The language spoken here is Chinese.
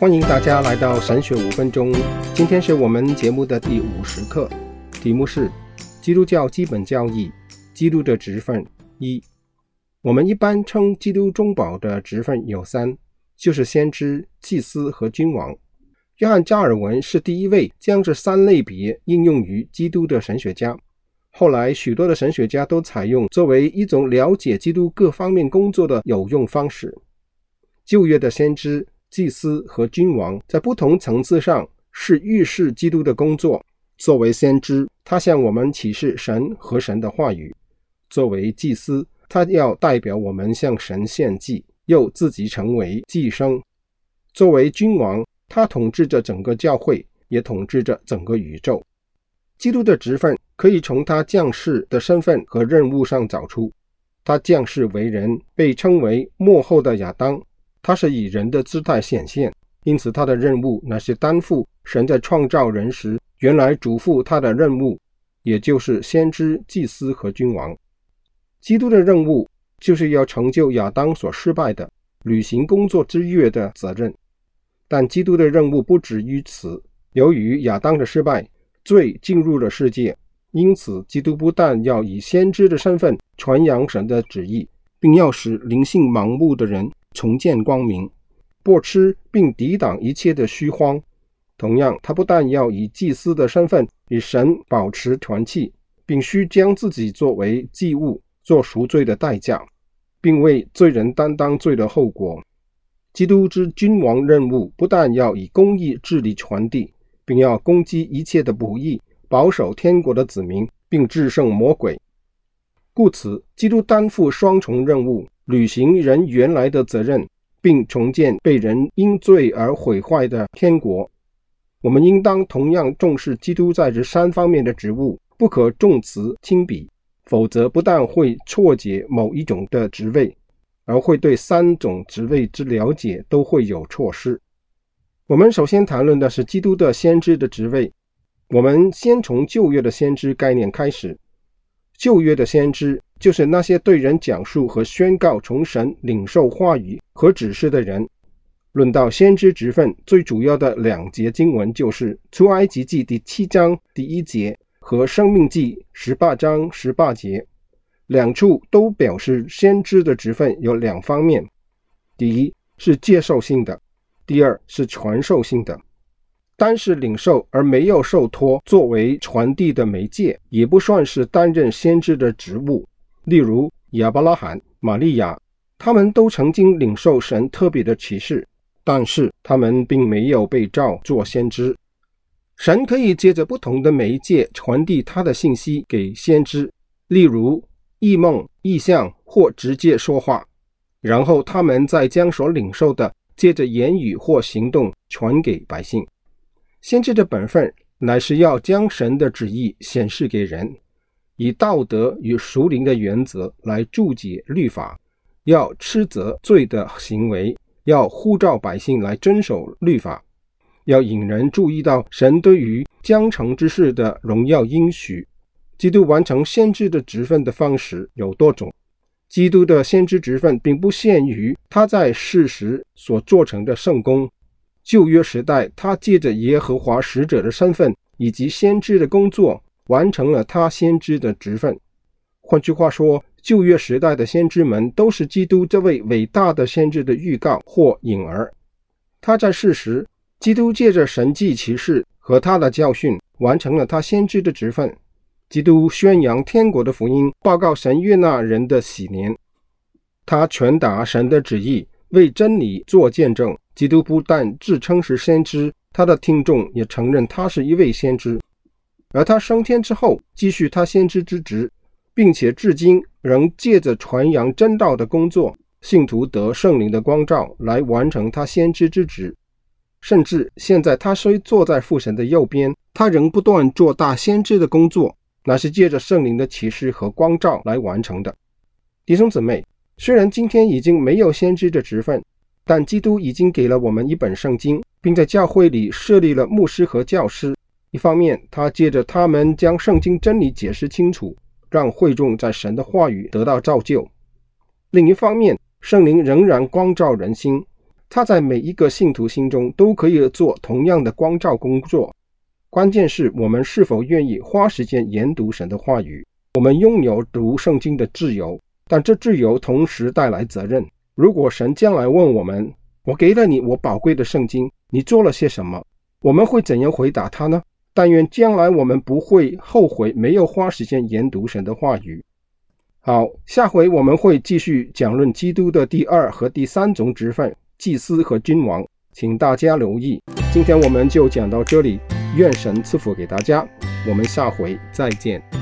欢迎大家来到神学五分钟。今天是我们节目的第五十课，题目是基督教基本教义：基督的职分一。我们一般称基督中保的职分有三，就是先知、祭司和君王。约翰·加尔文是第一位将这三类别应用于基督的神学家。后来，许多的神学家都采用作为一种了解基督各方面工作的有用方式。旧约的先知、祭司和君王在不同层次上是预示基督的工作。作为先知，他向我们启示神和神的话语；作为祭司，他要代表我们向神献祭，又自己成为祭牲；作为君王，他统治着整个教会，也统治着整个宇宙。基督的职分可以从他降世的身份和任务上找出。他降世为人，被称为末后的亚当。他是以人的姿态显现，因此他的任务乃是担负神在创造人时原来嘱咐他的任务，也就是先知、祭司和君王。基督的任务就是要成就亚当所失败的履行工作之约的责任。但基督的任务不止于此。由于亚当的失败，罪进入了世界，因此基督不但要以先知的身份传扬神的旨意，并要使灵性盲目的人。重见光明，不吃并抵挡一切的虚谎。同样，他不但要以祭司的身份与神保持团契，并需将自己作为祭物，做赎罪的代价，并为罪人担当罪的后果。基督之君王任务不但要以公义治理全地，并要攻击一切的不义，保守天国的子民，并制胜魔鬼。故此，基督担负双重任务。履行人原来的责任，并重建被人因罪而毁坏的天国。我们应当同样重视基督在这三方面的职务，不可重词轻笔，否则不但会错解某一种的职位，而会对三种职位之了解都会有错失。我们首先谈论的是基督的先知的职位。我们先从旧约的先知概念开始。旧约的先知。就是那些对人讲述和宣告从神领受话语和指示的人。论到先知职分，最主要的两节经文就是《出埃及记》第七章第一节和《生命记》十八章十八节，两处都表示先知的职分有两方面：第一是接受性的，第二是传授性的。单是领受而没有受托作为传递的媒介，也不算是担任先知的职务。例如亚伯拉罕、玛利亚，他们都曾经领受神特别的启示，但是他们并没有被召做先知。神可以借着不同的媒介传递他的信息给先知，例如异梦、异象或直接说话，然后他们再将所领受的借着言语或行动传给百姓。先知的本分乃是要将神的旨意显示给人。以道德与属灵的原则来注解律法，要斥责罪的行为，要呼召百姓来遵守律法，要引人注意到神对于将成之事的荣耀应许。基督完成先知的职分的方式有多种。基督的先知职分并不限于他在世时所做成的圣工。旧约时代，他借着耶和华使者的身份以及先知的工作。完成了他先知的职分。换句话说，旧约时代的先知们都是基督这位伟大的先知的预告或影儿。他在世时，基督借着神迹奇事和他的教训，完成了他先知的职分。基督宣扬天国的福音，报告神悦纳人的喜年。他传达神的旨意，为真理做见证。基督不但自称是先知，他的听众也承认他是一位先知。而他升天之后，继续他先知之职，并且至今仍借着传扬真道的工作，信徒得圣灵的光照，来完成他先知之职。甚至现在，他虽坐在父神的右边，他仍不断做大先知的工作，那是借着圣灵的启示和光照来完成的。弟兄姊妹，虽然今天已经没有先知的职分，但基督已经给了我们一本圣经，并在教会里设立了牧师和教师。一方面，他借着他们将圣经真理解释清楚，让会众在神的话语得到造就；另一方面，圣灵仍然光照人心，他在每一个信徒心中都可以做同样的光照工作。关键是我们是否愿意花时间研读神的话语。我们拥有读圣经的自由，但这自由同时带来责任。如果神将来问我们：“我给了你我宝贵的圣经，你做了些什么？”我们会怎样回答他呢？但愿将来我们不会后悔没有花时间研读神的话语。好，下回我们会继续讲论基督的第二和第三种职分——祭司和君王，请大家留意。今天我们就讲到这里，愿神赐福给大家，我们下回再见。